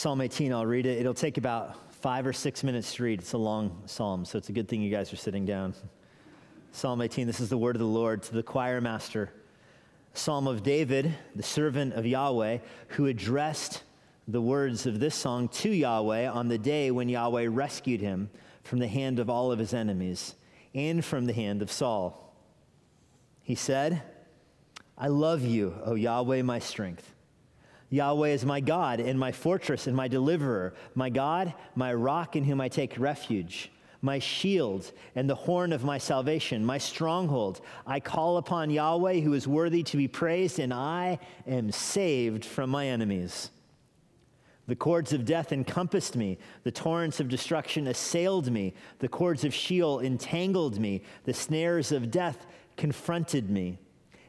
Psalm 18, I'll read it. It'll take about five or six minutes to read. It's a long psalm, so it's a good thing you guys are sitting down. Psalm 18, this is the word of the Lord to the choir master. Psalm of David, the servant of Yahweh, who addressed the words of this song to Yahweh on the day when Yahweh rescued him from the hand of all of his enemies and from the hand of Saul. He said, I love you, O Yahweh, my strength. Yahweh is my God and my fortress and my deliverer, my God, my rock in whom I take refuge, my shield and the horn of my salvation, my stronghold. I call upon Yahweh who is worthy to be praised, and I am saved from my enemies. The cords of death encompassed me. The torrents of destruction assailed me. The cords of Sheol entangled me. The snares of death confronted me.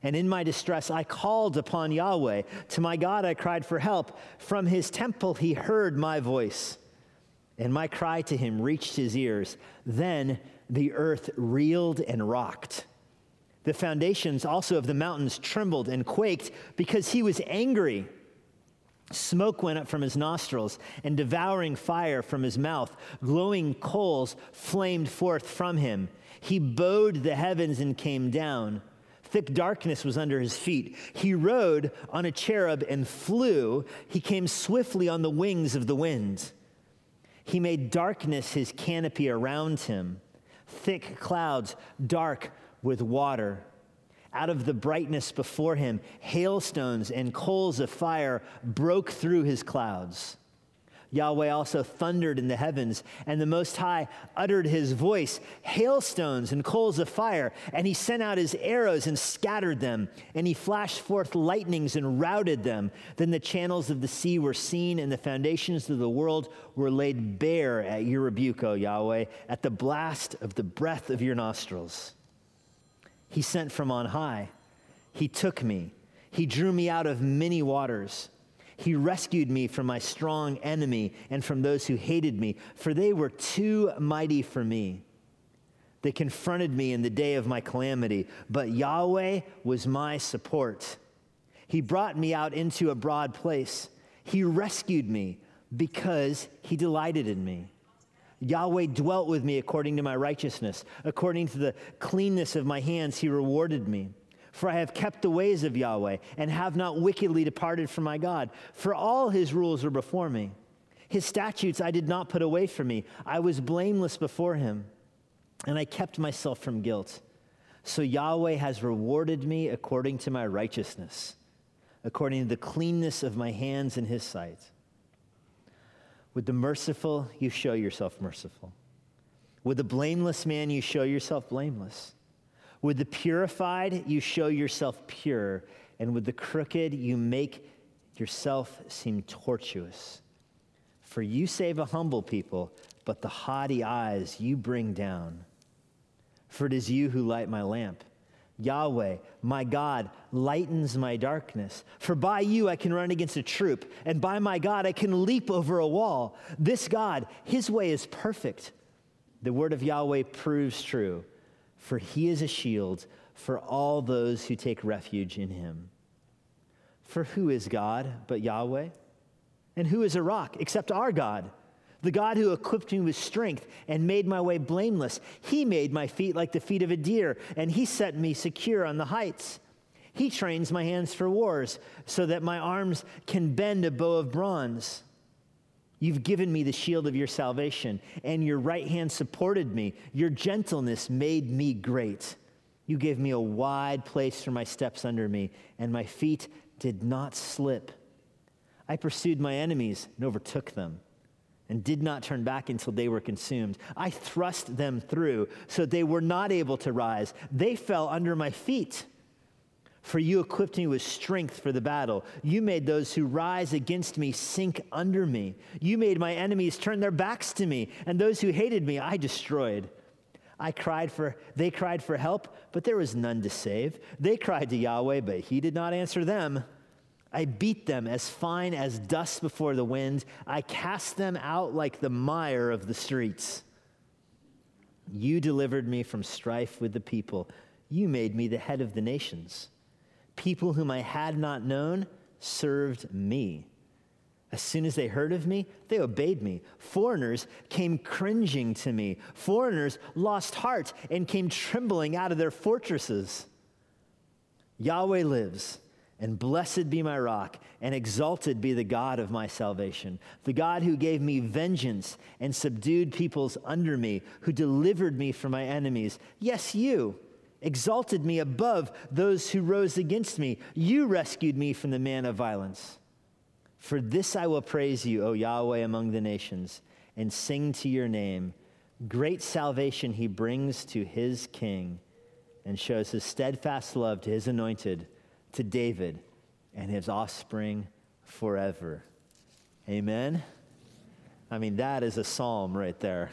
And in my distress, I called upon Yahweh. To my God, I cried for help. From his temple, he heard my voice. And my cry to him reached his ears. Then the earth reeled and rocked. The foundations also of the mountains trembled and quaked because he was angry. Smoke went up from his nostrils, and devouring fire from his mouth. Glowing coals flamed forth from him. He bowed the heavens and came down. Thick darkness was under his feet. He rode on a cherub and flew. He came swiftly on the wings of the wind. He made darkness his canopy around him, thick clouds dark with water. Out of the brightness before him, hailstones and coals of fire broke through his clouds. Yahweh also thundered in the heavens, and the Most High uttered his voice, hailstones and coals of fire, and he sent out his arrows and scattered them, and he flashed forth lightnings and routed them. Then the channels of the sea were seen, and the foundations of the world were laid bare at your rebuke, O Yahweh, at the blast of the breath of your nostrils. He sent from on high. He took me. He drew me out of many waters. He rescued me from my strong enemy and from those who hated me, for they were too mighty for me. They confronted me in the day of my calamity, but Yahweh was my support. He brought me out into a broad place. He rescued me because he delighted in me. Yahweh dwelt with me according to my righteousness. According to the cleanness of my hands, he rewarded me. For I have kept the ways of Yahweh and have not wickedly departed from my God. For all his rules are before me. His statutes I did not put away from me. I was blameless before him, and I kept myself from guilt. So Yahweh has rewarded me according to my righteousness, according to the cleanness of my hands in his sight. With the merciful, you show yourself merciful. With the blameless man, you show yourself blameless. With the purified, you show yourself pure. And with the crooked, you make yourself seem tortuous. For you save a humble people, but the haughty eyes you bring down. For it is you who light my lamp. Yahweh, my God, lightens my darkness. For by you I can run against a troop, and by my God I can leap over a wall. This God, his way is perfect. The word of Yahweh proves true, for he is a shield for all those who take refuge in him. For who is God but Yahweh? And who is a rock except our God? the God who equipped me with strength and made my way blameless. He made my feet like the feet of a deer, and he set me secure on the heights. He trains my hands for wars so that my arms can bend a bow of bronze. You've given me the shield of your salvation, and your right hand supported me. Your gentleness made me great. You gave me a wide place for my steps under me, and my feet did not slip. I pursued my enemies and overtook them and did not turn back until they were consumed. I thrust them through so they were not able to rise. They fell under my feet. For you equipped me with strength for the battle. You made those who rise against me sink under me. You made my enemies turn their backs to me, and those who hated me I destroyed. I cried for they cried for help, but there was none to save. They cried to Yahweh, but he did not answer them. I beat them as fine as dust before the wind. I cast them out like the mire of the streets. You delivered me from strife with the people. You made me the head of the nations. People whom I had not known served me. As soon as they heard of me, they obeyed me. Foreigners came cringing to me. Foreigners lost heart and came trembling out of their fortresses. Yahweh lives, and blessed be my rock, and exalted be the God of my salvation, the God who gave me vengeance and subdued peoples under me, who delivered me from my enemies. Yes, you exalted me above those who rose against me. You rescued me from the man of violence. For this I will praise you, O Yahweh, among the nations, and sing to your name. Great salvation he brings to his king, and shows his steadfast love to his anointed, to David and his offspring forever. Amen. I mean, that is a psalm right there.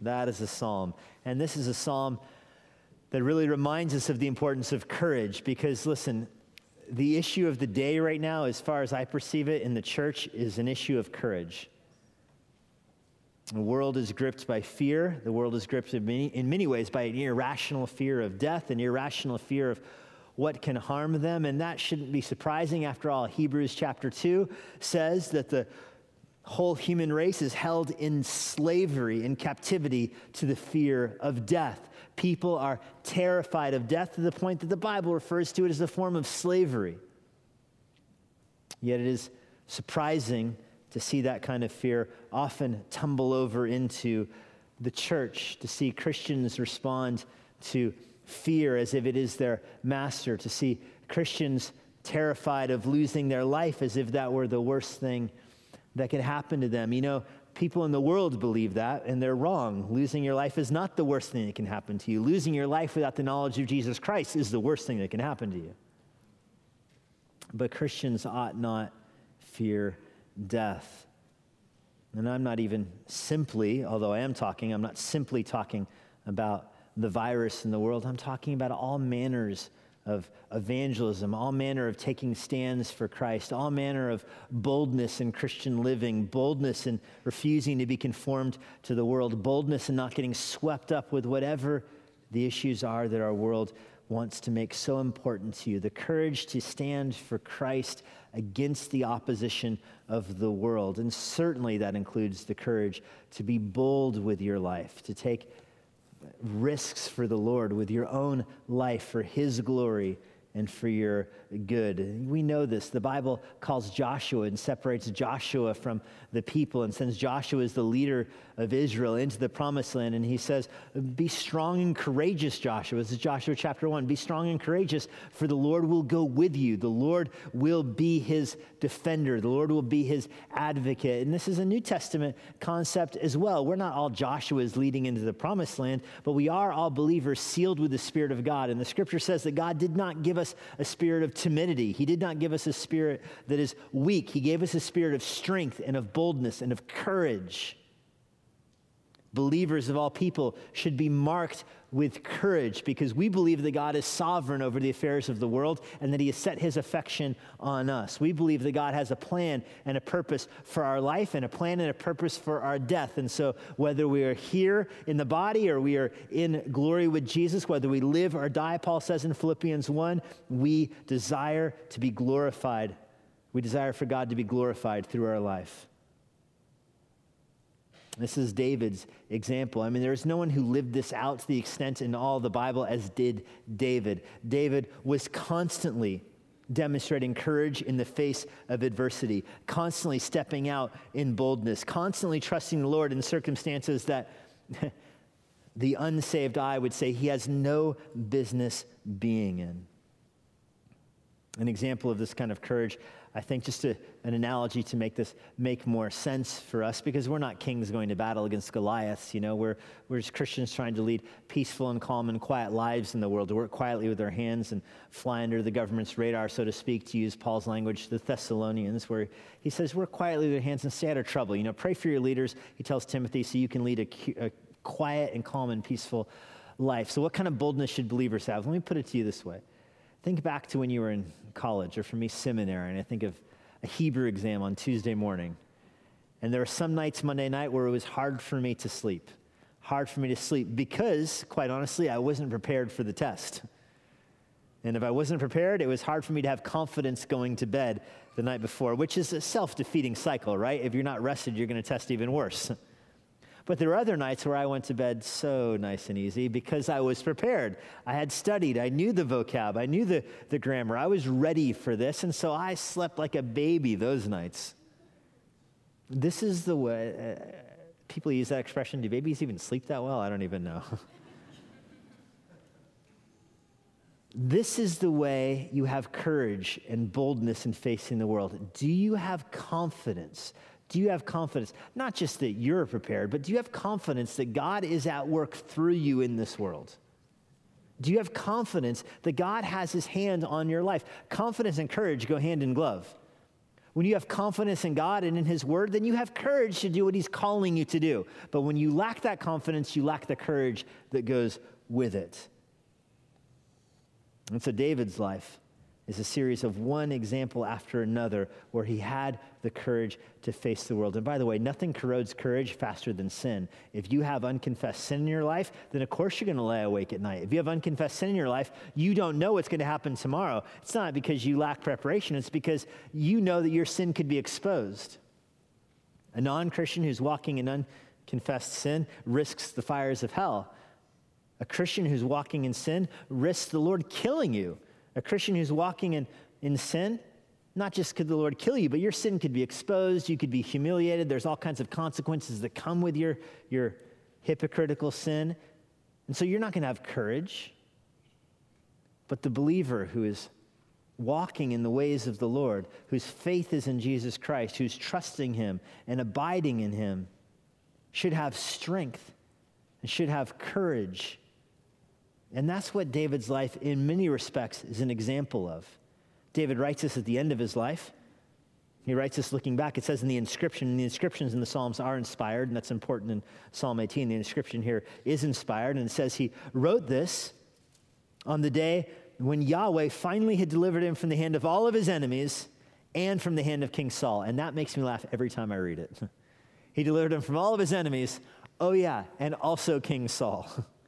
That is a psalm. And this is a psalm that really reminds us of the importance of courage because, listen, the issue of the day right now, as far as I perceive it in the church, is an issue of courage. The world is gripped by fear. The world is gripped in many, in many ways by an irrational fear of death, an irrational fear of what can harm them. And that shouldn't be surprising. After all, Hebrews chapter 2 says that the whole human race is held in slavery, in captivity to the fear of death. People are terrified of death to the point that the Bible refers to it as a form of slavery. Yet it is surprising to see that kind of fear often tumble over into the church, to see Christians respond to fear as if it is their master, to see Christians terrified of losing their life as if that were the worst thing that could happen to them. You know, People in the world believe that, and they're wrong. Losing your life is not the worst thing that can happen to you. Losing your life without the knowledge of Jesus Christ is the worst thing that can happen to you. But Christians ought not fear death. And I'm not even simply, although I am talking, I'm not simply talking about the virus in the world. I'm talking about all manners of evangelism, all manner of taking stands for Christ, all manner of boldness in Christian living, boldness in refusing to be conformed to the world, boldness in not getting swept up with whatever the issues are that our world wants to make so important to you, the courage to stand for Christ against the opposition of the world. And certainly that includes the courage to be bold with your life, to take risks for the Lord with your own life for His glory and for your good. We know this. The Bible calls Joshua and separates Joshua from the people and sends Joshua as the leader of Israel into the promised land. And he says, Be strong and courageous, Joshua. This is Joshua chapter 1. Be strong and courageous, for the Lord will go with you. The Lord will be his defender, the Lord will be his advocate. And this is a New Testament concept as well. We're not all Joshua's leading into the promised land, but we are all believers sealed with the Spirit of God. And the scripture says that God did not give us a spirit of timidity, He did not give us a spirit that is weak. He gave us a spirit of strength and of boldness and of courage. Believers of all people should be marked with courage because we believe that God is sovereign over the affairs of the world and that He has set His affection on us. We believe that God has a plan and a purpose for our life and a plan and a purpose for our death. And so, whether we are here in the body or we are in glory with Jesus, whether we live or die, Paul says in Philippians 1, we desire to be glorified. We desire for God to be glorified through our life. This is David's example. I mean, there's no one who lived this out to the extent in all the Bible as did David. David was constantly demonstrating courage in the face of adversity, constantly stepping out in boldness, constantly trusting the Lord in circumstances that the unsaved eye would say he has no business being in. An example of this kind of courage I think just an analogy to make this make more sense for us because we're not kings going to battle against Goliaths. You know, we're, we're just Christians trying to lead peaceful and calm and quiet lives in the world, to work quietly with our hands and fly under the government's radar, so to speak, to use Paul's language, the Thessalonians, where he says, work quietly with your hands and stay out of trouble. You know, pray for your leaders, he tells Timothy, so you can lead a, a quiet and calm and peaceful life. So, what kind of boldness should believers have? Let me put it to you this way. Think back to when you were in college, or for me, seminary, and I think of a Hebrew exam on Tuesday morning. And there were some nights Monday night where it was hard for me to sleep. Hard for me to sleep because, quite honestly, I wasn't prepared for the test. And if I wasn't prepared, it was hard for me to have confidence going to bed the night before, which is a self defeating cycle, right? If you're not rested, you're going to test even worse. But there were other nights where I went to bed so nice and easy because I was prepared. I had studied, I knew the vocab, I knew the, the grammar, I was ready for this, and so I slept like a baby those nights. This is the way, uh, people use that expression. Do babies even sleep that well? I don't even know. This is the way you have courage and boldness in facing the world. Do you have confidence? Do you have confidence? Not just that you're prepared, but do you have confidence that God is at work through you in this world? Do you have confidence that God has his hand on your life? Confidence and courage go hand in glove. When you have confidence in God and in His Word, then you have courage to do what He's calling you to do. But when you lack that confidence, you lack the courage that goes with it. And so David's life is a series of one example after another where he had the courage to face the world. And by the way, nothing corrodes courage faster than sin. If you have unconfessed sin in your life, then of course you're going to lay awake at night. If you have unconfessed sin in your life, you don't know what's going to happen tomorrow. It's not because you lack preparation, it's because you know that your sin could be exposed. A non Christian who's walking in unconfessed sin risks the fires of hell. A Christian who's walking in sin risks the Lord killing you. A Christian who's walking in, in sin, not just could the Lord kill you, but your sin could be exposed, you could be humiliated. There's all kinds of consequences that come with your, your hypocritical sin. And so you're not going to have courage. But the believer who is walking in the ways of the Lord, whose faith is in Jesus Christ, who's trusting Him and abiding in Him, should have strength and should have courage and that's what David's life, in many respects, is an example of. David writes this at the end of his life. He writes this looking back. It says in the inscription, and the inscriptions in the Psalms are inspired, and that's important in Psalm 18. The inscription here is inspired, and it says he wrote this on the day when Yahweh finally had delivered him from the hand of all of his enemies and from the hand of King Saul. And that makes me laugh every time I read it. he delivered him from all of his enemies. Oh, yeah, and also King Saul.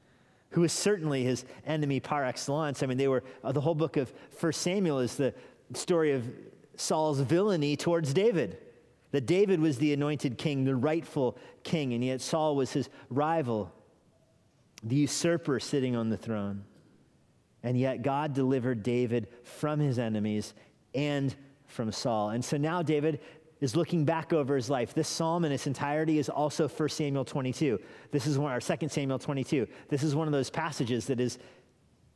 who was certainly his enemy par excellence. I mean, they were, uh, the whole book of 1 Samuel is the story of Saul's villainy towards David. That David was the anointed king, the rightful king, and yet Saul was his rival, the usurper sitting on the throne. And yet God delivered David from his enemies and from Saul. And so now David is looking back over his life. This psalm in its entirety is also 1 Samuel 22. This is one, our 2 Samuel 22. This is one of those passages that is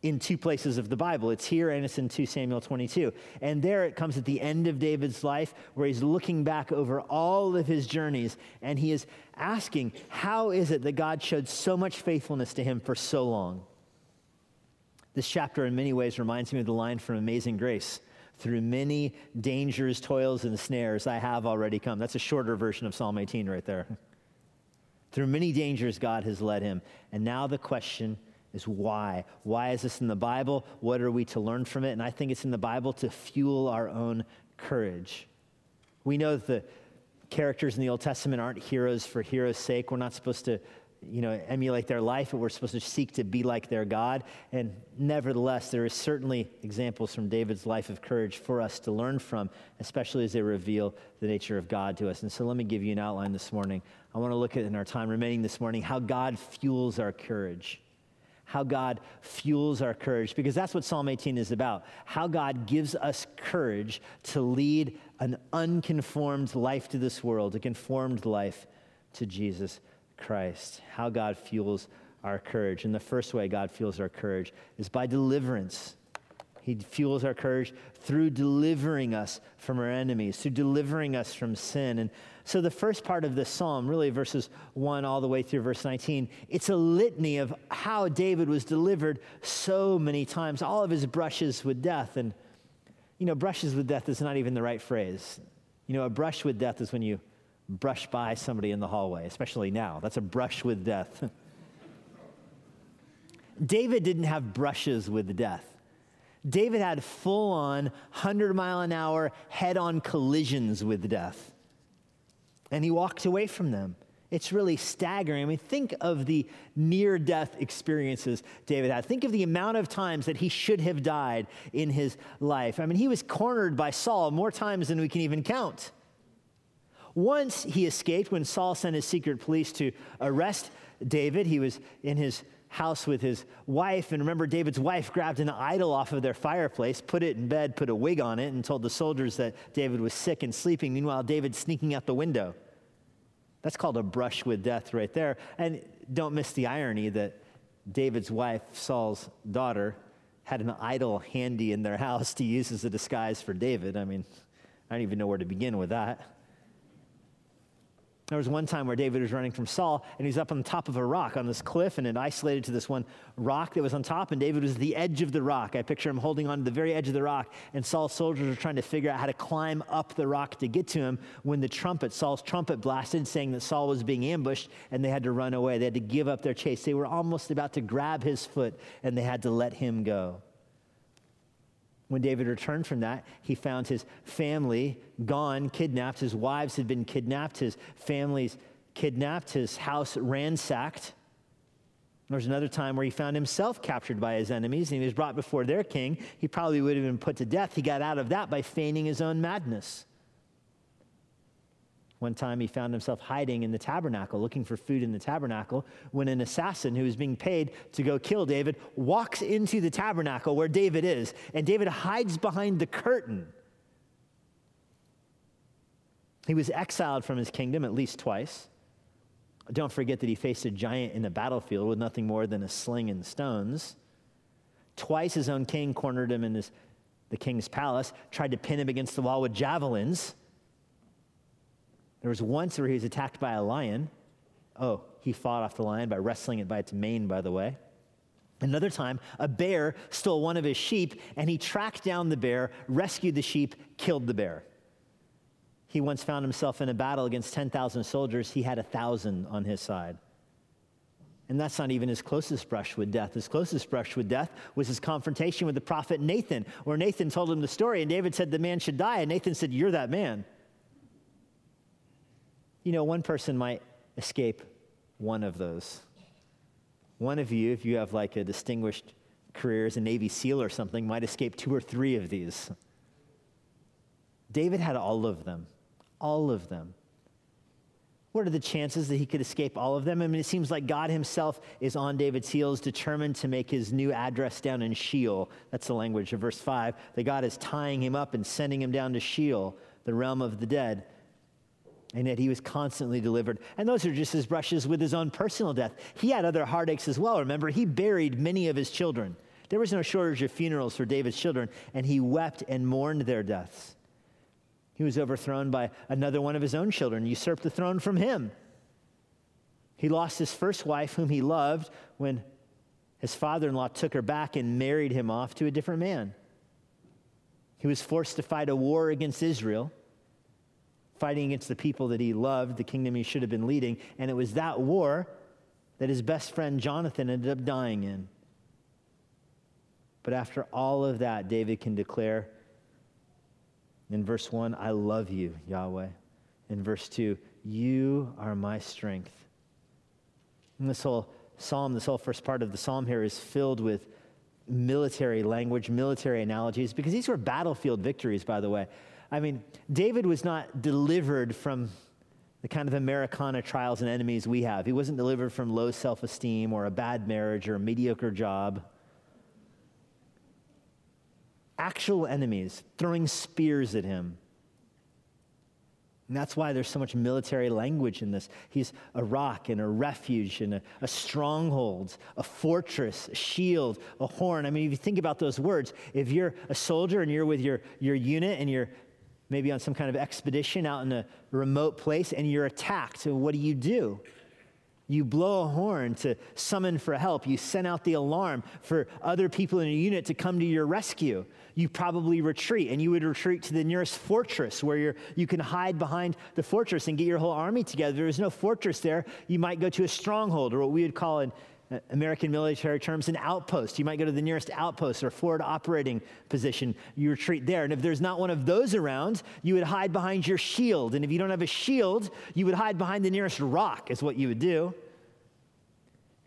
in two places of the Bible. It's here and it's in 2 Samuel 22. And there it comes at the end of David's life where he's looking back over all of his journeys and he is asking, How is it that God showed so much faithfulness to him for so long? This chapter, in many ways, reminds me of the line from Amazing Grace through many dangers, toils, and snares, I have already come. That's a shorter version of Psalm 18 right there. Through many dangers, God has led him. And now the question is why? Why is this in the Bible? What are we to learn from it? And I think it's in the Bible to fuel our own courage. We know that the characters in the Old Testament aren't heroes for heroes' sake. We're not supposed to you know, emulate their life, but we're supposed to seek to be like their God. And nevertheless, there is certainly examples from David's life of courage for us to learn from, especially as they reveal the nature of God to us. And so let me give you an outline this morning. I want to look at in our time remaining this morning how God fuels our courage. How God fuels our courage, because that's what Psalm 18 is about. How God gives us courage to lead an unconformed life to this world, a conformed life to Jesus Christ, how God fuels our courage. And the first way God fuels our courage is by deliverance. He fuels our courage through delivering us from our enemies, through delivering us from sin. And so, the first part of this psalm, really verses 1 all the way through verse 19, it's a litany of how David was delivered so many times, all of his brushes with death. And, you know, brushes with death is not even the right phrase. You know, a brush with death is when you brush by somebody in the hallway, especially now. That's a brush with death. David didn't have brushes with death. David had full on 100 mile an hour head on collisions with death. And he walked away from them. It's really staggering. I mean, think of the near death experiences David had. Think of the amount of times that he should have died in his life. I mean, he was cornered by Saul more times than we can even count. Once he escaped when Saul sent his secret police to arrest David. He was in his house with his wife. And remember, David's wife grabbed an idol off of their fireplace, put it in bed, put a wig on it, and told the soldiers that David was sick and sleeping. Meanwhile, David's sneaking out the window. That's called a brush with death right there. And don't miss the irony that David's wife, Saul's daughter, had an idol handy in their house to use as a disguise for David. I mean, I don't even know where to begin with that. There was one time where David was running from Saul, and he's up on the top of a rock on this cliff, and it isolated to this one rock that was on top, and David was the edge of the rock. I picture him holding on to the very edge of the rock, and Saul's soldiers were trying to figure out how to climb up the rock to get to him when the trumpet, Saul's trumpet, blasted, saying that Saul was being ambushed, and they had to run away. They had to give up their chase. They were almost about to grab his foot, and they had to let him go. When David returned from that, he found his family gone, kidnapped. His wives had been kidnapped. His family's kidnapped. His house ransacked. There was another time where he found himself captured by his enemies and he was brought before their king. He probably would have been put to death. He got out of that by feigning his own madness. One time he found himself hiding in the tabernacle, looking for food in the tabernacle, when an assassin who was being paid to go kill David walks into the tabernacle where David is, and David hides behind the curtain. He was exiled from his kingdom at least twice. Don't forget that he faced a giant in the battlefield with nothing more than a sling and stones. Twice his own king cornered him in his, the king's palace, tried to pin him against the wall with javelins. There was once where he was attacked by a lion. Oh, he fought off the lion by wrestling it by its mane, by the way. Another time, a bear stole one of his sheep, and he tracked down the bear, rescued the sheep, killed the bear. He once found himself in a battle against 10,000 soldiers. He had a 1,000 on his side. And that's not even his closest brush with death. His closest brush with death was his confrontation with the prophet Nathan, where Nathan told him the story, and David said the man should die. And Nathan said, You're that man. You know, one person might escape one of those. One of you, if you have like a distinguished career as a Navy SEAL or something, might escape two or three of these. David had all of them. All of them. What are the chances that he could escape all of them? I mean, it seems like God himself is on David's heels, determined to make his new address down in Sheol. That's the language of verse 5. That God is tying him up and sending him down to Sheol, the realm of the dead and yet he was constantly delivered. And those are just his brushes with his own personal death. He had other heartaches as well. Remember, he buried many of his children. There was no shortage of funerals for David's children, and he wept and mourned their deaths. He was overthrown by another one of his own children, usurped the throne from him. He lost his first wife, whom he loved, when his father in law took her back and married him off to a different man. He was forced to fight a war against Israel fighting against the people that he loved, the kingdom he should have been leading. And it was that war that his best friend Jonathan ended up dying in. But after all of that, David can declare in verse 1, I love you, Yahweh. In verse 2, you are my strength. And this whole psalm, this whole first part of the psalm here is filled with military language, military analogies, because these were battlefield victories, by the way. I mean, David was not delivered from the kind of Americana trials and enemies we have. He wasn't delivered from low self esteem or a bad marriage or a mediocre job. Actual enemies throwing spears at him. And that's why there's so much military language in this. He's a rock and a refuge and a, a, stronghold, a fortress, a shield, a horn. I mean, if you think about those words, if you're a soldier and you're with your, your unit and you're maybe on some kind of expedition out in a remote place and you're attacked. So, what do you do? You blow a horn to summon for help. You send out the alarm for other people in your unit to come to your rescue. You probably retreat, and you would retreat to the nearest fortress where you're, you can hide behind the fortress and get your whole army together. There's no fortress there, you might go to a stronghold, or what we would call in American military terms, an outpost. You might go to the nearest outpost or forward operating position. You retreat there. And if there's not one of those around, you would hide behind your shield. And if you don't have a shield, you would hide behind the nearest rock, is what you would do.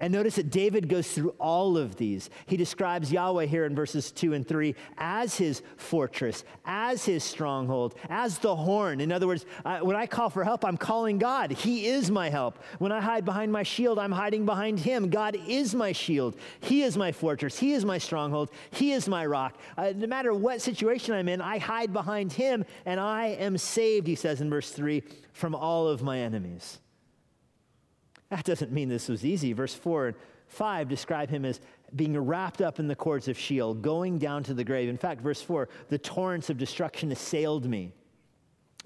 And notice that David goes through all of these. He describes Yahweh here in verses 2 and 3 as his fortress, as his stronghold, as the horn. In other words, uh, when I call for help, I'm calling God. He is my help. When I hide behind my shield, I'm hiding behind him. God is my shield. He is my fortress. He is my stronghold. He is my rock. Uh, no matter what situation I'm in, I hide behind him and I am saved, he says in verse 3, from all of my enemies. That doesn't mean this was easy. Verse 4 and 5 describe him as being wrapped up in the cords of Sheol, going down to the grave. In fact, verse 4 the torrents of destruction assailed me.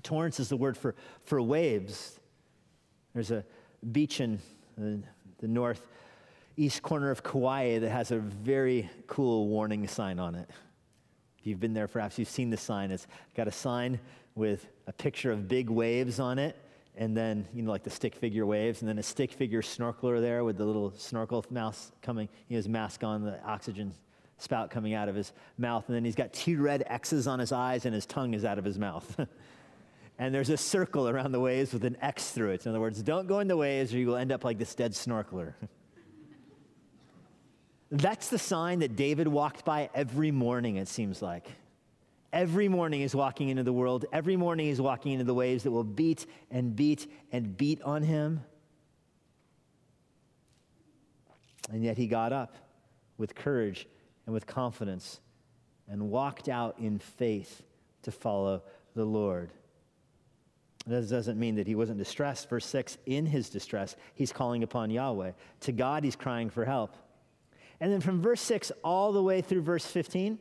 Torrents is the word for, for waves. There's a beach in the, the northeast corner of Kauai that has a very cool warning sign on it. If you've been there, perhaps you've seen the sign. It's got a sign with a picture of big waves on it and then you know like the stick figure waves and then a stick figure snorkeler there with the little snorkel mouse coming he has mask on the oxygen spout coming out of his mouth and then he's got two red x's on his eyes and his tongue is out of his mouth. And there's a circle around the waves with an x through it. In other words don't go in the waves or you will end up like this dead snorkeler. That's the sign that david walked by every morning it seems like Every morning he's walking into the world. Every morning he's walking into the waves that will beat and beat and beat on him. And yet he got up with courage and with confidence and walked out in faith to follow the Lord. That doesn't mean that he wasn't distressed. Verse 6 in his distress, he's calling upon Yahweh. To God, he's crying for help. And then from verse 6 all the way through verse 15,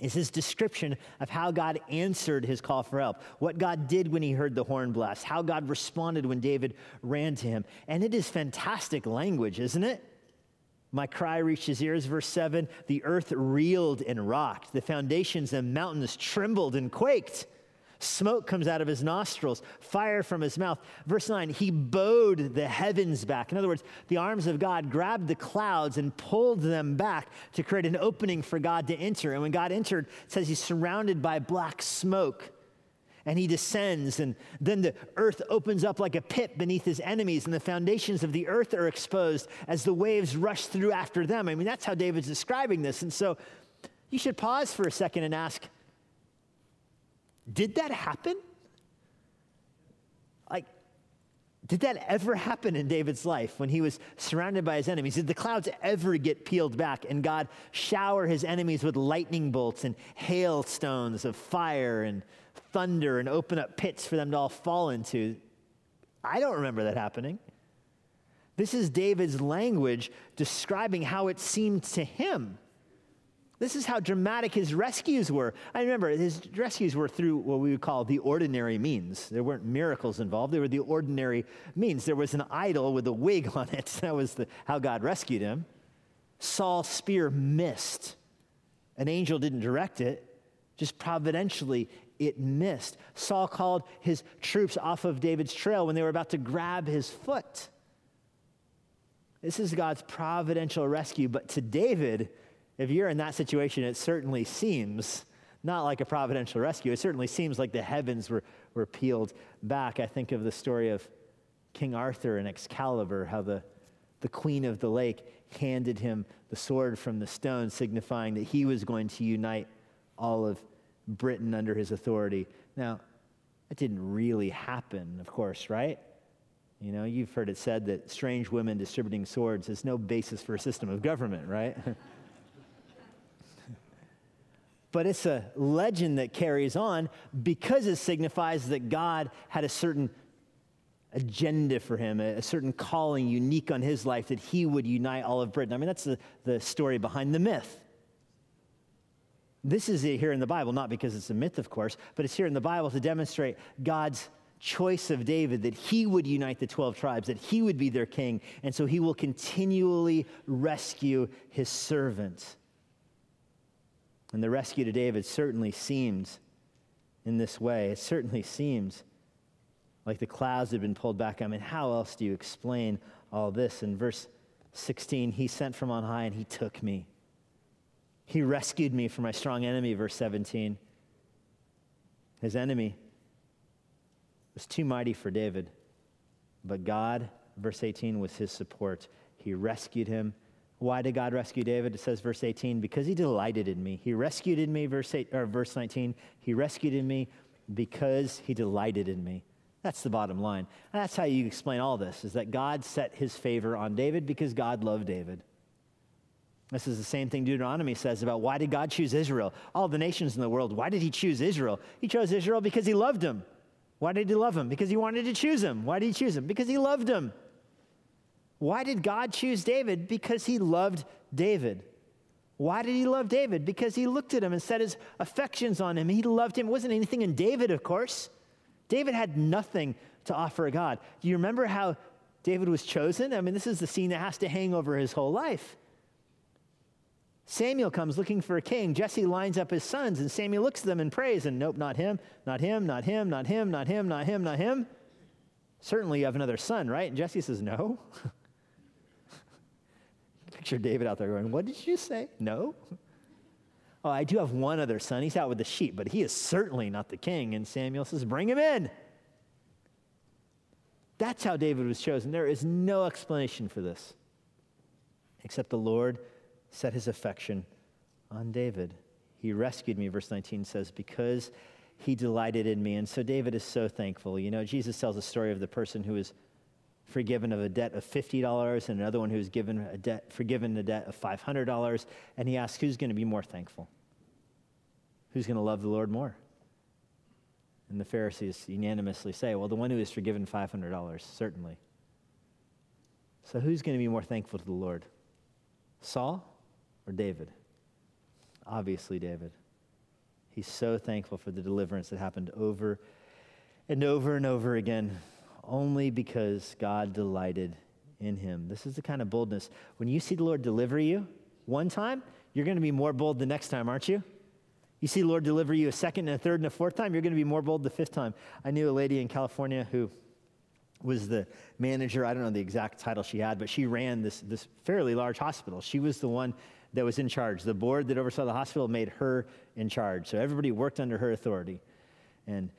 is his description of how God answered his call for help, what God did when he heard the horn blast, how God responded when David ran to him. And it is fantastic language, isn't it? My cry reached his ears, verse 7. The earth reeled and rocked, the foundations and mountains trembled and quaked. Smoke comes out of his nostrils, fire from his mouth. Verse 9, he bowed the heavens back. In other words, the arms of God grabbed the clouds and pulled them back to create an opening for God to enter. And when God entered, it says he's surrounded by black smoke. And he descends, and then the earth opens up like a pit beneath his enemies, and the foundations of the earth are exposed as the waves rush through after them. I mean, that's how David's describing this. And so you should pause for a second and ask, did that happen? Like, did that ever happen in David's life when he was surrounded by his enemies? Did the clouds ever get peeled back and God shower his enemies with lightning bolts and hailstones of fire and thunder and open up pits for them to all fall into? I don't remember that happening. This is David's language describing how it seemed to him. This is how dramatic his rescues were. I remember his rescues were through what we would call the ordinary means. There weren't miracles involved, they were the ordinary means. There was an idol with a wig on it. That was the, how God rescued him. Saul's spear missed. An angel didn't direct it, just providentially it missed. Saul called his troops off of David's trail when they were about to grab his foot. This is God's providential rescue, but to David, if you're in that situation, it certainly seems not like a providential rescue. It certainly seems like the heavens were, were peeled back. I think of the story of King Arthur and Excalibur, how the, the queen of the lake handed him the sword from the stone, signifying that he was going to unite all of Britain under his authority. Now, that didn't really happen, of course, right? You know, you've heard it said that strange women distributing swords is no basis for a system of government, right? but it's a legend that carries on because it signifies that God had a certain agenda for him, a, certain calling unique on his life that he would unite all of Britain. I mean, that's the, the story behind the myth. This is here in the Bible, not because it's a myth, of course, but it's here in the Bible to demonstrate God's choice of David that he would unite the 12 tribes, that he would be their king, and so he will continually rescue his servant. And the rescue to David certainly seems in this way. It certainly seems like the clouds had been pulled back. I mean, how else do you explain all this? In verse 16, he sent from on high and he took me. He rescued me from my strong enemy, verse 17. His enemy was too mighty for David, but God, verse 18, was his support. He rescued him. Why did God rescue David? It says, verse 18, because he delighted in me. He rescued in me, verse, eight, or verse 19. He rescued in me because he delighted in me. That's the bottom line. And that's how you explain all this, is that God set his favor on David because God loved David. This is the same thing Deuteronomy says about why did God choose Israel? All the nations in the world, why did he choose Israel? He chose Israel because he loved him. Why did he love him? Because he wanted to choose him. Why did he choose him? Because he loved him. Why did God choose David? Because he loved David. Why did he love David? Because he looked at him and set his affections on him. He loved him. It wasn't anything in David, of course. David had nothing to offer God. Do you remember how David was chosen? I mean, this is the scene that has to hang over his whole life. Samuel comes looking for a king. Jesse lines up his sons, and Samuel looks at them and prays, and nope, not him, not him, not him, not him, not him, not him, not him. Certainly you have another son, right? And Jesse says, no. Picture David out there going, what did you say? No. Oh, I do have one other son. He's out with the sheep, but he is certainly not the king. And Samuel says, bring him in. That's how David was chosen. There is no explanation for this, except the Lord set his affection on David. He rescued me, verse 19 says, because he delighted in me. And so David is so thankful. You know, Jesus tells a story of the person who was forgiven of a debt of $50 and another one who was given a debt, forgiven a debt of $500. And he asks, who's going to be more thankful? Who's going to love the Lord more? And the Pharisees unanimously say, well, the one who is forgiven $500, certainly. So who's going to be more thankful to the Lord? Saul or David? Obviously, David. He's so thankful for the deliverance that happened over and over and over again, only because God delighted in him. This is the kind of boldness. When you see the Lord deliver you one time, you're going to be more bold the next time, aren't you? You see the Lord deliver you a second and a third and a fourth time, you're going to be more bold the fifth time. I knew a lady in California who was the manager. I don't know the exact title she had, but she ran this, this fairly large hospital. She was the one that was in charge. The board that oversaw the hospital made her in charge. So everybody worked under her authority. And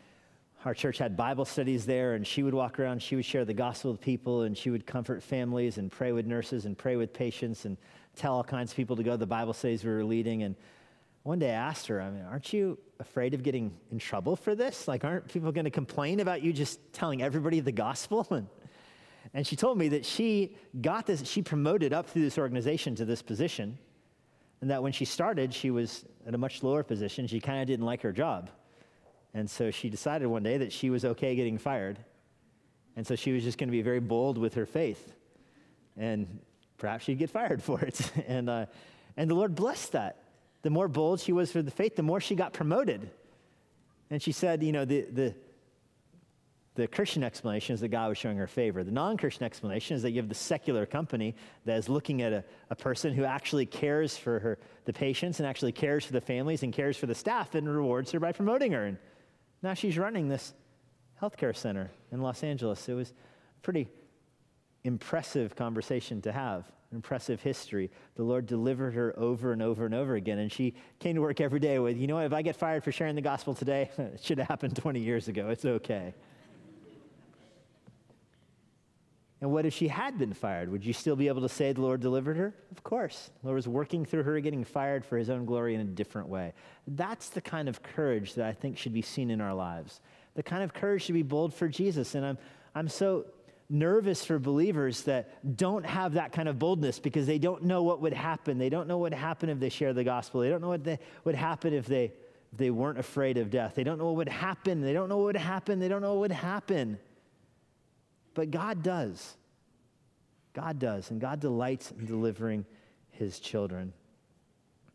our church had Bible studies there, and she would walk around, she would share the gospel with people, and she would comfort families and pray with nurses and pray with patients and tell all kinds of people to go to the Bible studies we were leading. And one day I asked her, I mean, aren't you afraid of getting in trouble for this? Like, aren't people going to complain about you just telling everybody the gospel? And, and she told me that she got this, she promoted up through this organization to this position, and that when she started, she was at a much lower position. She kind of didn't like her job. And so she decided one day that she was okay getting fired. And so she was just going to be very bold with her faith. And perhaps she'd get fired for it. and, uh, and the Lord blessed that the more bold she was for the faith, the more she got promoted. And she said, you know, the, the, the Christian explanation is that God was showing her favor. The non Christian explanation is that you have the secular company that is looking at a, a person who actually cares for her, the patients and actually cares for the families and cares for the staff and rewards her by promoting her. And now she's running this healthcare center in Los Angeles. It was a pretty impressive conversation to have impressive history. The Lord delivered her over and over and over again. And she came to work every day with, you know if I get fired for sharing the gospel today, it should have happened 20 years ago. It's okay. And what if she had been fired? Would you still be able to say the Lord delivered her? Of course. The Lord was working through her getting fired for his own glory in a different way. That's the kind of courage that I think should be seen in our lives. The kind of courage to be bold for Jesus. And I'm, I'm so nervous for believers that don't have that kind of boldness because they don't know what would happen. They don't know what would happen if they share the gospel. They don't know what they, would happen if they, if they weren't afraid of death. They don't know what would happen. They don't know what would happen. They don't know what would happen. But God does. God does. And God delights in delivering his children.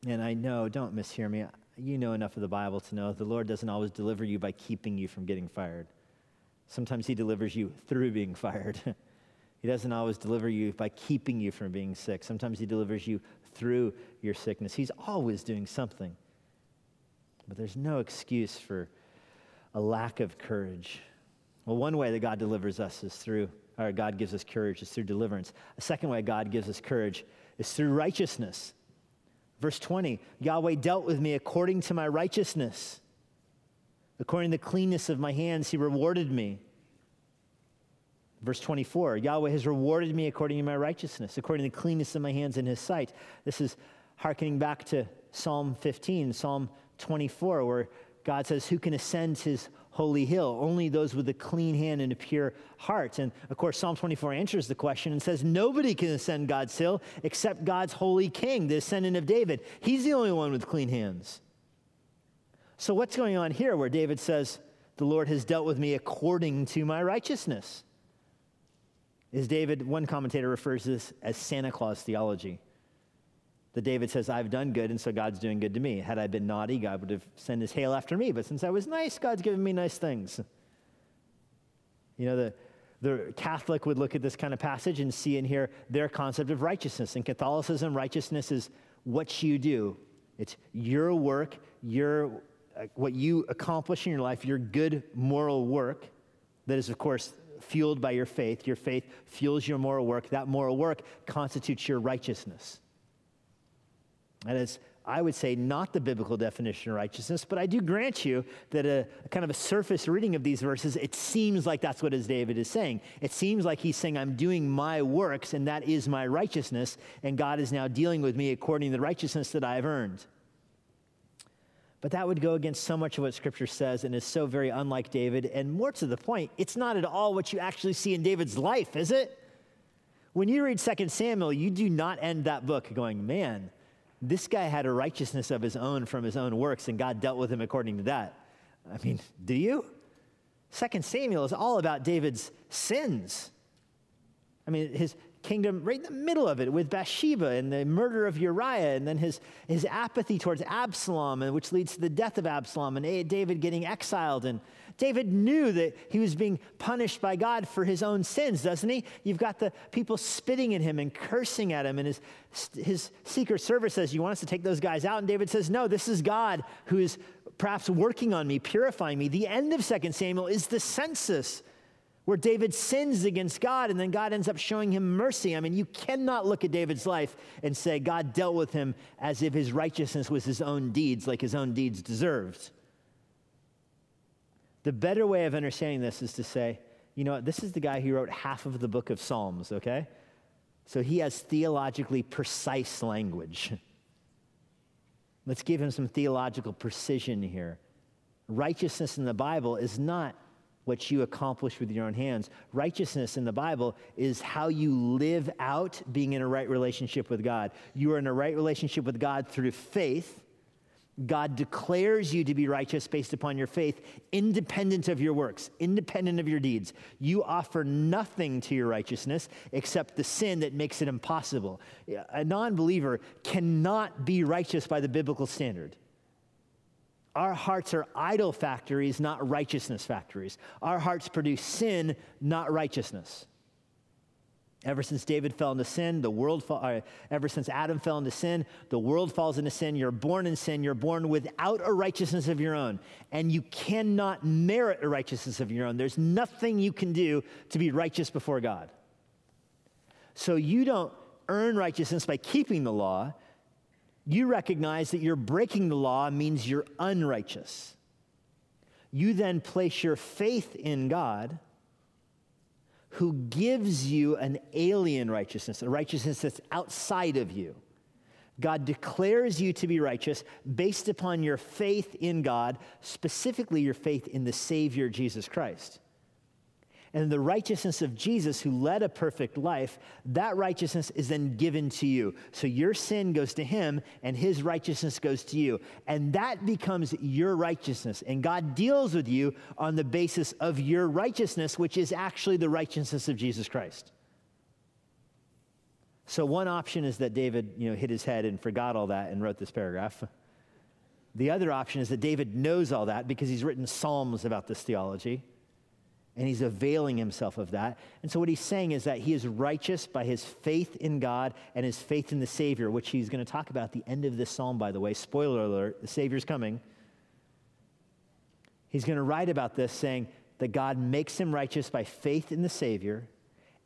And I know, don't mishear me. You know enough of the Bible to know the Lord doesn't always deliver you by keeping you from getting fired. Sometimes He delivers you through being fired. he doesn't always deliver you by keeping you from being sick. Sometimes He delivers you through your sickness. He's always doing something. But there's no excuse for a lack of courage. Well, one way that God delivers us is through, or God gives us courage is through deliverance. A second way God gives us courage is through righteousness. Verse 20 Yahweh dealt with me according to my righteousness. According to the cleanness of my hands, he rewarded me. Verse 24 Yahweh has rewarded me according to my righteousness, according to the cleanness of my hands in his sight. This is hearkening back to Psalm 15, Psalm 24, where God says, Who can ascend his holy hill? Only those with a clean hand and a pure heart. And of course, Psalm 24 answers the question and says, Nobody can ascend God's hill except God's holy king, the descendant of David. He's the only one with clean hands. So, what's going on here where David says, The Lord has dealt with me according to my righteousness? Is David, one commentator refers to this as Santa Claus theology. That David says, I've done good, and so God's doing good to me. Had I been naughty, God would have sent his hail after me. But since I was nice, God's given me nice things. You know, the, the Catholic would look at this kind of passage and see in here their concept of righteousness. In Catholicism, righteousness is what you do, it's your work, your, uh, what you accomplish in your life, your good moral work that is, of course, fueled by your faith. Your faith fuels your moral work. That moral work constitutes your righteousness. And it's, I would say, not the biblical definition of righteousness, but I do grant you that a, a, kind of a surface reading of these verses, it seems like that's what is David is saying. It seems like he's saying, I'm doing my works, and that is my righteousness, and God is now dealing with me according to the righteousness that I've earned. But that would go against so much of what Scripture says and is so very unlike David. And more to the point, it's not at all what you actually see in David's life, is it? When you read 2 Samuel, you do not end that book going, man, this guy had a righteousness of his own from his own works, and God dealt with him according to that. I mean, do you? Second Samuel is all about David's sins. I mean, his, kingdom right in the middle of it with Bathsheba and the murder of Uriah, and then his, his apathy towards Absalom, and which leads to the death of Absalom, and David getting exiled. And David knew that he was being punished by God for his own sins, doesn't he? You've got the people spitting at him and cursing at him, and his, his secret service says, You want us to take those guys out? And David says, No, this is God who is perhaps working on me, purifying me. The end of 2 Samuel is the census where David sins against God and then God ends up showing him mercy. I mean, you cannot look at David's life and say God dealt with him as if his righteousness was his own deeds, like his own deeds deserved. The better way of understanding this is to say, you know, what, this is the guy who wrote half of the book of Psalms, okay? So he has theologically precise language. Let's give him some theological precision here. Righteousness in the Bible is not what you accomplish with your own hands. Righteousness in the Bible is how you live out being in a right relationship with God. You are in a right relationship with God through faith. God declares you to be righteous based upon your faith, independent of your works, independent of your deeds. You offer nothing to your righteousness except the sin that makes it impossible. A non believer cannot be righteous by the biblical standard. Our hearts are idol factories, not righteousness factories. Our hearts produce sin, not righteousness. Ever since David fell into sin, the world, uh, ever since Adam fell into sin, the world falls into sin. You're born in sin. You're born without a righteousness of your own. And you cannot merit a righteousness of your own. There's nothing you can do to be righteous before God. So you don't earn righteousness by keeping the law you recognize that you're breaking the law means you're unrighteous. You then place your faith in God, who gives you an alien righteousness, a righteousness that's outside of you. God declares you to be righteous based upon your faith in God, specifically your faith in the Savior Jesus Christ and the righteousness of Jesus, who led a perfect life, that righteousness is then given to you. So your sin goes to him, and his righteousness goes to you. And that becomes your righteousness. And God deals with you on the basis of your righteousness, which is actually the righteousness of Jesus Christ. So one option is that David, you know, hit his head and forgot all that and wrote this paragraph. The other option is that David knows all that because he's written psalms about this theology and he's availing himself of that. And so, what he's saying is that he is righteous by his faith in God and his faith in the Savior, which he's going to talk about at the end of this psalm, by the way. Spoiler alert, the Savior's coming. He's going to write about this saying, that God makes him righteous by faith in the Savior,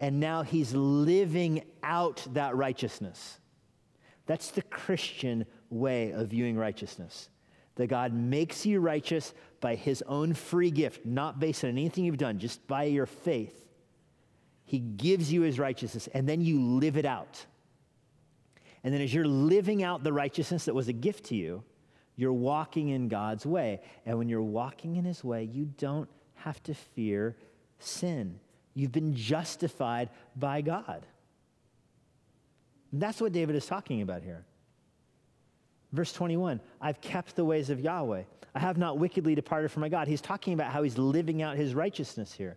and now he's living out that righteousness. That's the Christian way of viewing righteousness. That God makes you righteous by his own free gift, not based on anything you've done, just by your faith. He gives you his righteousness, and then you live it out. And then as you're living out the righteousness that was a gift to you, you're walking in God's way. And when you're walking in his way, you don't have to fear sin. You've been justified by God. And that's what David is talking about here. Verse 21 I've kept the ways of Yahweh. I have not wickedly departed from my God. He's talking about how he's living out his righteousness here.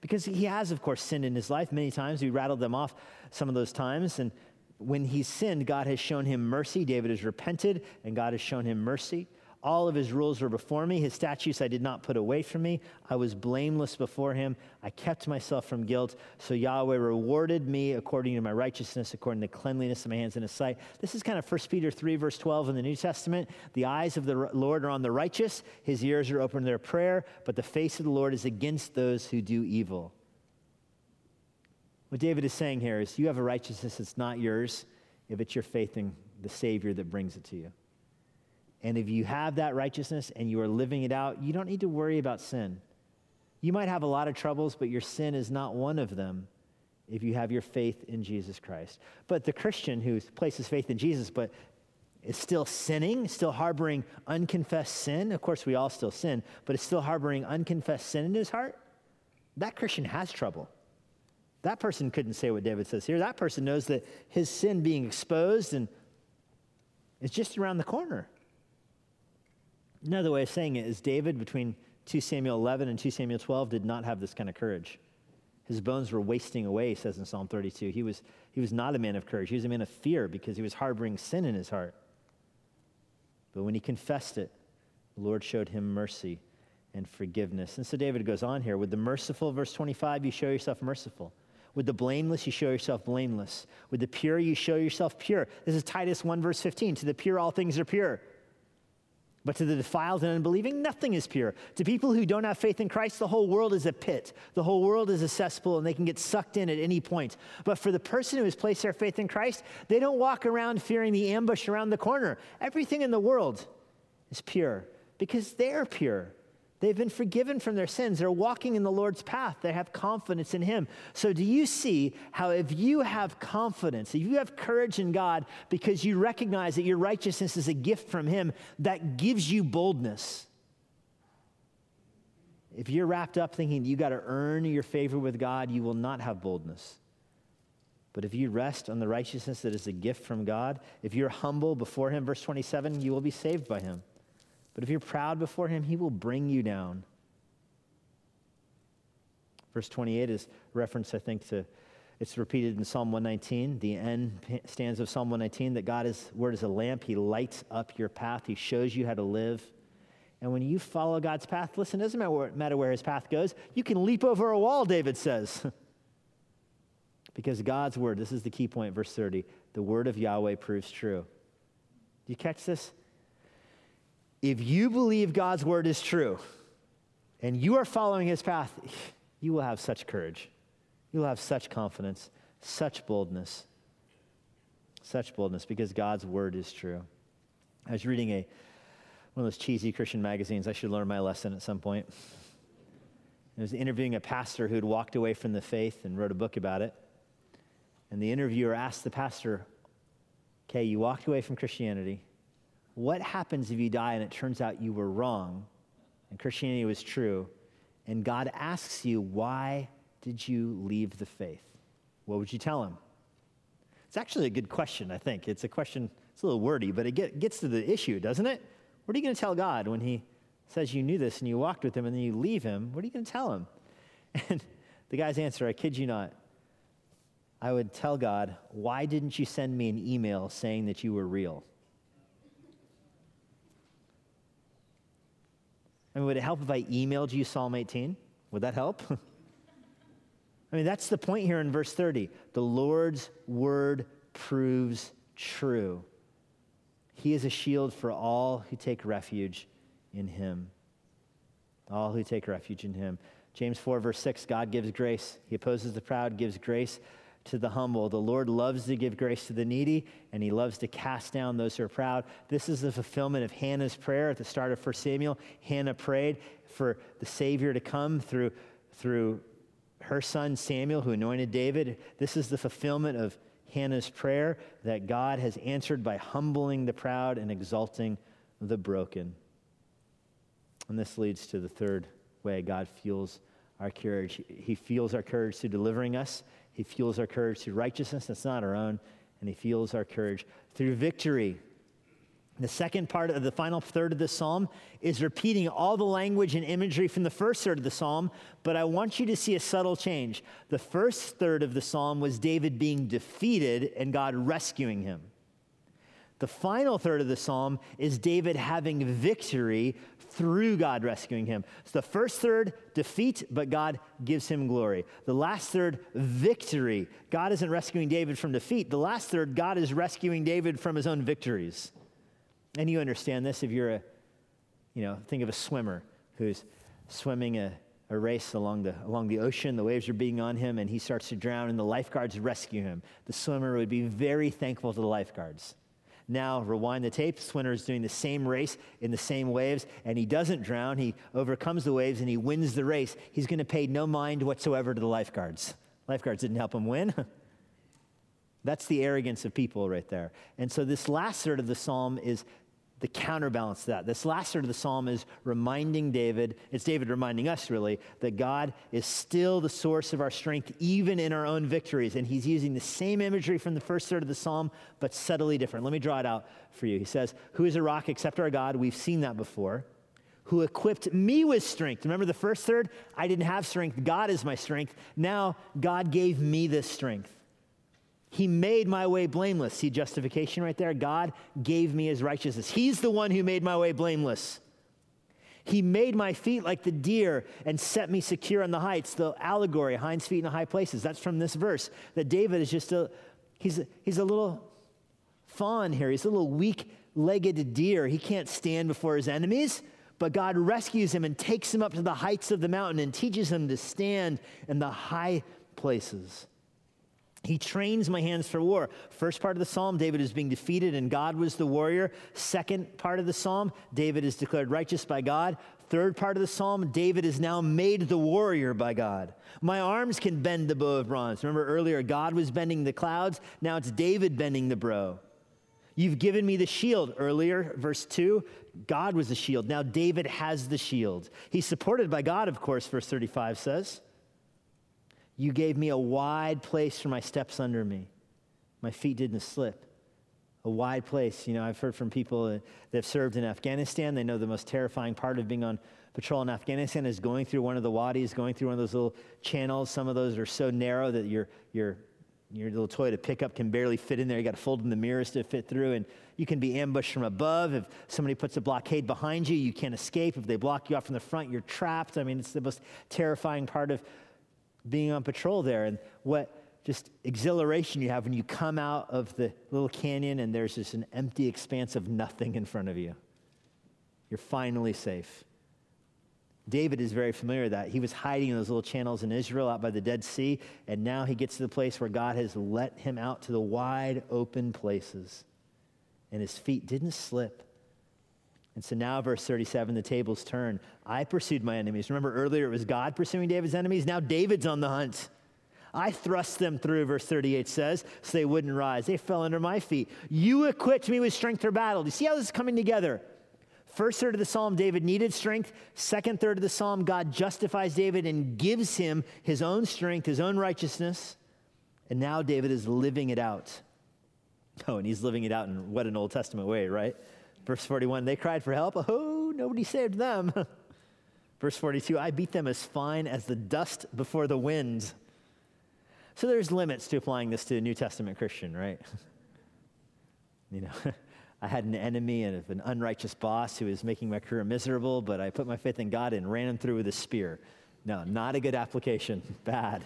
Because he has, of course, sinned in his life many times. We rattled them off some of those times. And when he sinned, God has shown him mercy. David has repented, and God has shown him mercy. All of his rules were before me. His statutes I did not put away from me. I was blameless before him. I kept myself from guilt. So Yahweh rewarded me according to my righteousness, according to the cleanliness of my hands in his sight. This is kind of 1 Peter 3, verse 12 in the New Testament. The eyes of the Lord are on the righteous, his ears are open to their prayer, but the face of the Lord is against those who do evil. What David is saying here is you have a righteousness that's not yours if it's your faith in the Savior that brings it to you. And if you have that righteousness and you are living it out, you don't need to worry about sin. You might have a lot of troubles, but your sin is not one of them if you have your faith in Jesus Christ. But the Christian who places faith in Jesus, but is still sinning, still harboring unconfessed sin, of course, we all still sin, but is still harboring unconfessed sin in his heart, that Christian has trouble. That person couldn't say what David says here. That person knows that his sin being exposed and is just around the corner. Another way of saying it is David, between 2 Samuel 11 and 2 Samuel 12, did not have this kind of courage. His bones were wasting away, says in Psalm 32. He was, he was not a man of courage. He was a man of fear because he was harboring sin in his heart. But when he confessed it, the Lord showed him mercy and forgiveness. And so David goes on here with the merciful, verse 25, you show yourself merciful. With the blameless, you show yourself blameless. With the pure, you show yourself pure. This is Titus 1, verse 15. To the pure, all things are pure. But to the defiled and unbelieving, nothing is pure. To people who don't have faith in Christ, the whole world is a pit. The whole world is a cesspool, and they can get sucked in at any point. But for the person who has placed their faith in Christ, they don't walk around fearing the ambush around the corner. Everything in the world is pure because they're pure. They've been forgiven from their sins. They're walking in the Lord's path. They have confidence in Him. So, do you see how, if you have confidence, if you have courage in God because you recognize that your righteousness is a gift from Him, that gives you boldness? If you're wrapped up thinking you got to earn your favor with God, you will not have boldness. But if you rest on the righteousness that is a gift from God, if you're humble before Him, verse 27, you will be saved by Him. But if you're proud before him, he will bring you down. Verse 28 is reference, I think, to it's repeated in Psalm 119, the end stands of Psalm 119, that God's word is a lamp. He lights up your path. He shows you how to live. And when you follow God's path, listen, it doesn't matter where, matter where his path goes. You can leap over a wall, David says. because God's word, this is the key point, verse 30, the word of Yahweh proves true. Do you catch this? If you believe God's word is true and you are following his path, you will have such courage. You will have such confidence, such boldness, such boldness because God's word is true. I was reading a one of those cheesy Christian magazines. I should learn my lesson at some point. I was interviewing a pastor who'd walked away from the faith and wrote a book about it. And the interviewer asked the pastor, Okay, you walked away from Christianity. What happens if you die and it turns out you were wrong and Christianity was true? And God asks you, why did you leave the faith? What would you tell him? It's actually a good question, I think. It's a question, it's a little wordy, but it get, gets to the issue, doesn't it? What are you going to tell God when he says you knew this and you walked with him and then you leave him? What are you going to tell him? And the guy's answer, I kid you not, I would tell God, why didn't you send me an email saying that you were real? I mean, would it help if I emailed you Psalm 18? Would that help? I mean, that's the point here in verse 30. The Lord's word proves true. He is a shield for all who take refuge in him. All who take refuge in him. James 4, verse 6 God gives grace. He opposes the proud, gives grace to the humble. The Lord loves to give grace to the needy, and he loves to cast down those who are proud. This is the fulfillment of Hannah's prayer at the start of 1 Samuel. Hannah prayed for the Savior to come through, through her son Samuel, who anointed David. This is the fulfillment of Hannah's prayer that God has answered by humbling the proud and exalting the broken. And this leads to the third way God fuels our courage. He fuels our courage through delivering us, He fuels our courage through righteousness that's not our own, and He fuels our courage through victory. The second part of the final third of the psalm is repeating all the language and imagery from the first third of the psalm, but I want you to see a subtle change. The first third of the psalm was David being defeated and God rescuing him. The final third of the psalm is David having victory through God rescuing him. So the first third, defeat, but God gives him glory. The last third, victory. God isn't rescuing David from defeat. The last third, God is rescuing David from his own victories. And you understand this if you're a, you know, think of a swimmer who's swimming a, a race along the, along the ocean. The waves are beating on him, and he starts to drown, and the lifeguards rescue him. The swimmer would be very thankful to the lifeguards. Now, rewind the tape. Swimmer is doing the same race in the same waves, and he doesn't drown. He overcomes the waves and he wins the race. He's going to pay no mind whatsoever to the lifeguards. Lifeguards didn't help him win. That's the arrogance of people right there. And so, this last third of the psalm is the counterbalance to that. This last third of the psalm is reminding David, it's David reminding us really, that God is still the source of our strength, even in our own victories. And he's using the same imagery from the first third of the psalm, but subtly different. Let me draw it out for you. He says, Who is a rock except our God? We've seen that before. Who equipped me with strength. Remember the first third? I didn't have strength. God is my strength. Now, God gave me this strength. He made my way blameless. See justification right there? God gave me his righteousness. He's the one who made my way blameless. He made my feet like the deer and set me secure on the heights. The allegory, hinds feet in the high places. That's from this verse. That David is just a, he's a, he's a little fawn here. He's a little weak legged deer. He can't stand before his enemies, but God rescues him and takes him up to the heights of the mountain and teaches him to stand in the high places. He trains my hands for war. First part of the psalm, David is being defeated and God was the warrior. Second part of the psalm, David is declared righteous by God. Third part of the psalm, David is now made the warrior by God. My arms can bend the bow of bronze. Remember earlier, God was bending the clouds. Now it's David bending the bow. You've given me the shield. Earlier, verse 2, God was the shield. Now David has the shield. He's supported by God, of course, verse 35 says. You gave me a wide place for my steps under me. My feet didn't slip. A wide place. You know, I've heard from people that have served in Afghanistan. They know the most terrifying part of being on patrol in Afghanistan is going through one of the wadis, going through one of those little channels. Some of those are so narrow that your, your, your little Toyota pickup can barely fit in there. You got to fold in the mirrors to fit through. And you can be ambushed from above. If somebody puts a blockade behind you, you can't escape. If they block you off from the front, you're trapped. I mean, it's the most terrifying part of being on patrol there and what just exhilaration you have when you come out of the little canyon and there's just an empty expanse of nothing in front of you. You're finally safe. David is very familiar with that. He was hiding in those little channels in Israel out by the Dead Sea, and now he gets to the place where God has let him out to the wide open places. And his feet didn't slip. And so now, verse 37, the tables turn. I pursued my enemies. Remember earlier it was God pursuing David's enemies? Now David's on the hunt. I thrust them through, verse 38 says, so they wouldn't rise. They fell under my feet. You equipped me with strength for battle. Do you see how this is coming together? First third of the psalm, David needed strength. Second third of the psalm, God justifies David and gives him his own strength, his own righteousness. And now David is living it out. Oh, and he's living it out in what an Old Testament way, right? Verse 41, they cried for help. Oh, nobody saved them. Verse 42, I beat them as fine as the dust before the wind. So there's limits to applying this to a New Testament Christian, right? you know, I had an enemy and an unrighteous boss who was making my career miserable, but I put my faith in God and ran him through with a spear. No, not a good application. Bad.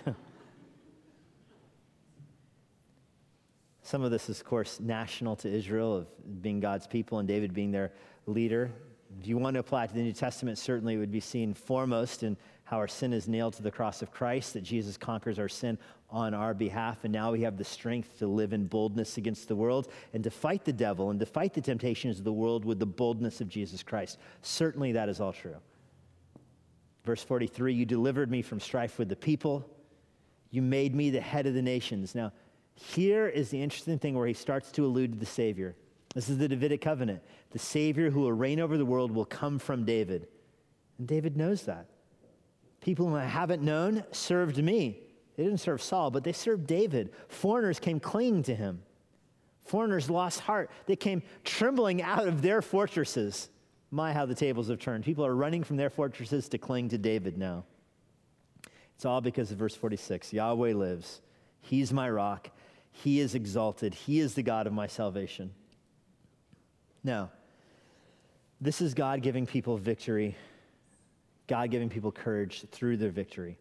Some of this is, of course, national to Israel, of being God's people and David being their leader. If you want to apply it to the New Testament, certainly it would be seen foremost in how our sin is nailed to the cross of Christ, that Jesus conquers our sin on our behalf, and now we have the strength to live in boldness against the world and to fight the devil and to fight the temptations of the world with the boldness of Jesus Christ. Certainly, that is all true. Verse 43 You delivered me from strife with the people, you made me the head of the nations. Now, here is the interesting thing where he starts to allude to the Savior. This is the Davidic covenant. The Savior who will reign over the world will come from David. And David knows that. People whom I haven't known served me. They didn't serve Saul, but they served David. Foreigners came clinging to him. Foreigners lost heart. They came trembling out of their fortresses. My, how the tables have turned. People are running from their fortresses to cling to David now. It's all because of verse 46 Yahweh lives. He's my rock. He is exalted. He is the God of my salvation. Now, this is God giving people victory, God giving people courage through their victory.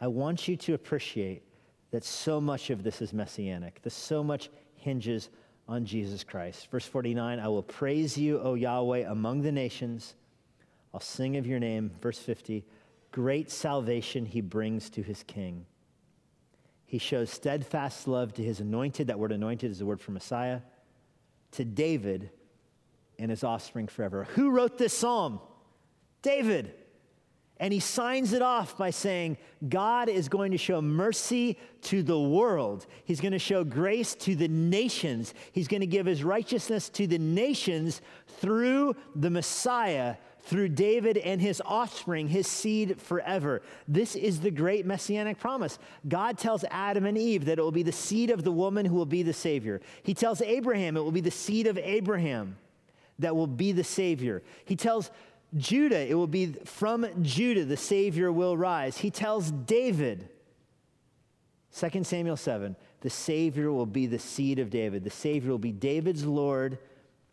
I want you to appreciate that so much of this is messianic, that so much hinges on Jesus Christ. Verse 49 I will praise you, O Yahweh, among the nations. I'll sing of your name. Verse 50 Great salvation he brings to his king. He shows steadfast love to his anointed. That word anointed is the word for Messiah. To David and his offspring forever. Who wrote this psalm? David. And he signs it off by saying, God is going to show mercy to the world. He's going to show grace to the nations. He's going to give his righteousness to the nations through the Messiah, through David and his offspring, his seed forever. This is the great messianic promise. God tells Adam and Eve that it will be the seed of the woman who will be the Savior. He tells Abraham it will be the seed of Abraham that will be the Savior. He tells Judah, it will be from Judah the Savior will rise. He tells David, 2 Samuel 7, the Savior will be the seed of David. The Savior will be David's Lord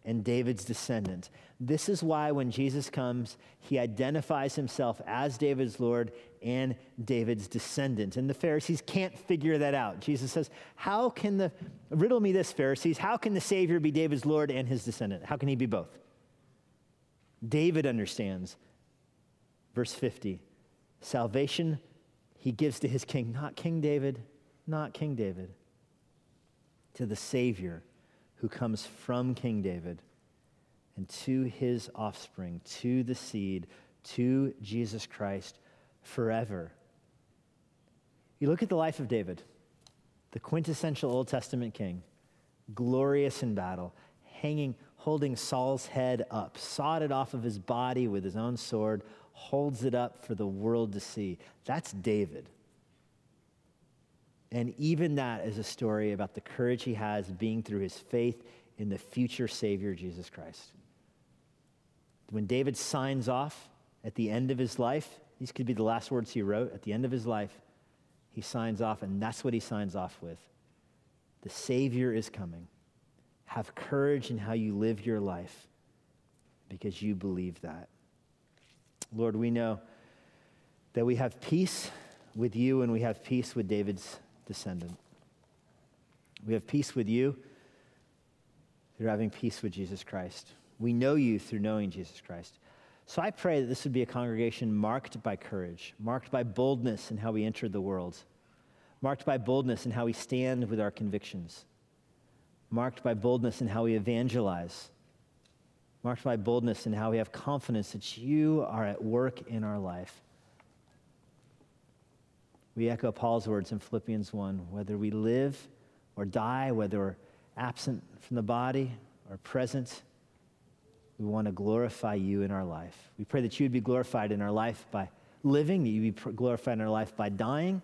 and David's descendant. This is why when Jesus comes, he identifies himself as David's Lord and David's descendant. And the Pharisees can't figure that out. Jesus says, How can the, riddle me this, Pharisees, how can the Savior be David's Lord and his descendant? How can he be both? David understands. Verse 50 salvation he gives to his king, not King David, not King David, to the Savior who comes from King David and to his offspring, to the seed, to Jesus Christ forever. You look at the life of David, the quintessential Old Testament king, glorious in battle, hanging, holding Saul's head up, sawed it off of his body with his own sword, holds it up for the world to see. That's David. And even that is a story about the courage he has being through his faith in the future Savior, Jesus Christ. When David signs off at the end of his life, these could be the last words he wrote at the end of his life. He signs off, and that's what he signs off with. The Savior is coming. Have courage in how you live your life because you believe that. Lord, we know that we have peace with you and we have peace with David's descendant. We have peace with you through having peace with Jesus Christ. We know you through knowing Jesus Christ. So I pray that this would be a congregation marked by courage, marked by boldness in how we enter the world, marked by boldness in how we stand with our convictions, marked by boldness in how we evangelize, marked by boldness in how we have confidence that you are at work in our life. We echo Paul's words in Philippians 1 whether we live or die, whether we're absent from the body or present, we want to glorify you in our life. We pray that you would be glorified in our life by living, that you be glorified in our life by dying.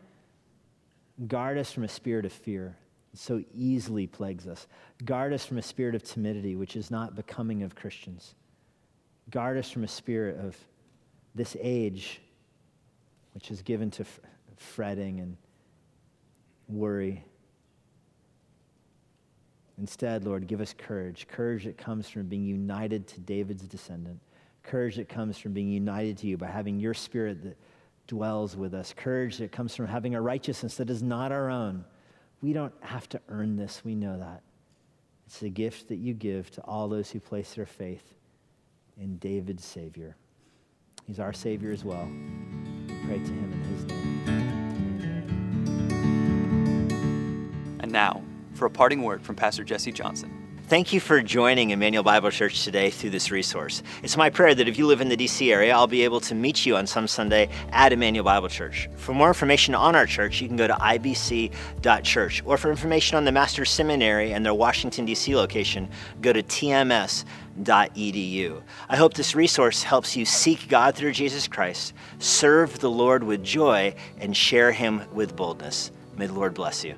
Guard us from a spirit of fear that so easily plagues us. Guard us from a spirit of timidity, which is not becoming of Christians. Guard us from a spirit of this age, which is given to fretting and worry. Instead, Lord, give us courage courage that comes from being united to David's descendant, courage that comes from being united to you by having your spirit that dwells with us, courage that comes from having a righteousness that is not our own. We don't have to earn this, we know that. It's a gift that you give to all those who place their faith in David's Savior. He's our Savior as well. We pray to him in his name. And now, for a parting word from Pastor Jesse Johnson. Thank you for joining Immanuel Bible Church today through this resource. It's my prayer that if you live in the DC area, I'll be able to meet you on some Sunday at Immanuel Bible Church. For more information on our church, you can go to ibc.church. Or for information on the Master's Seminary and their Washington, D.C. location, go to tms.edu. I hope this resource helps you seek God through Jesus Christ, serve the Lord with joy, and share Him with boldness. May the Lord bless you.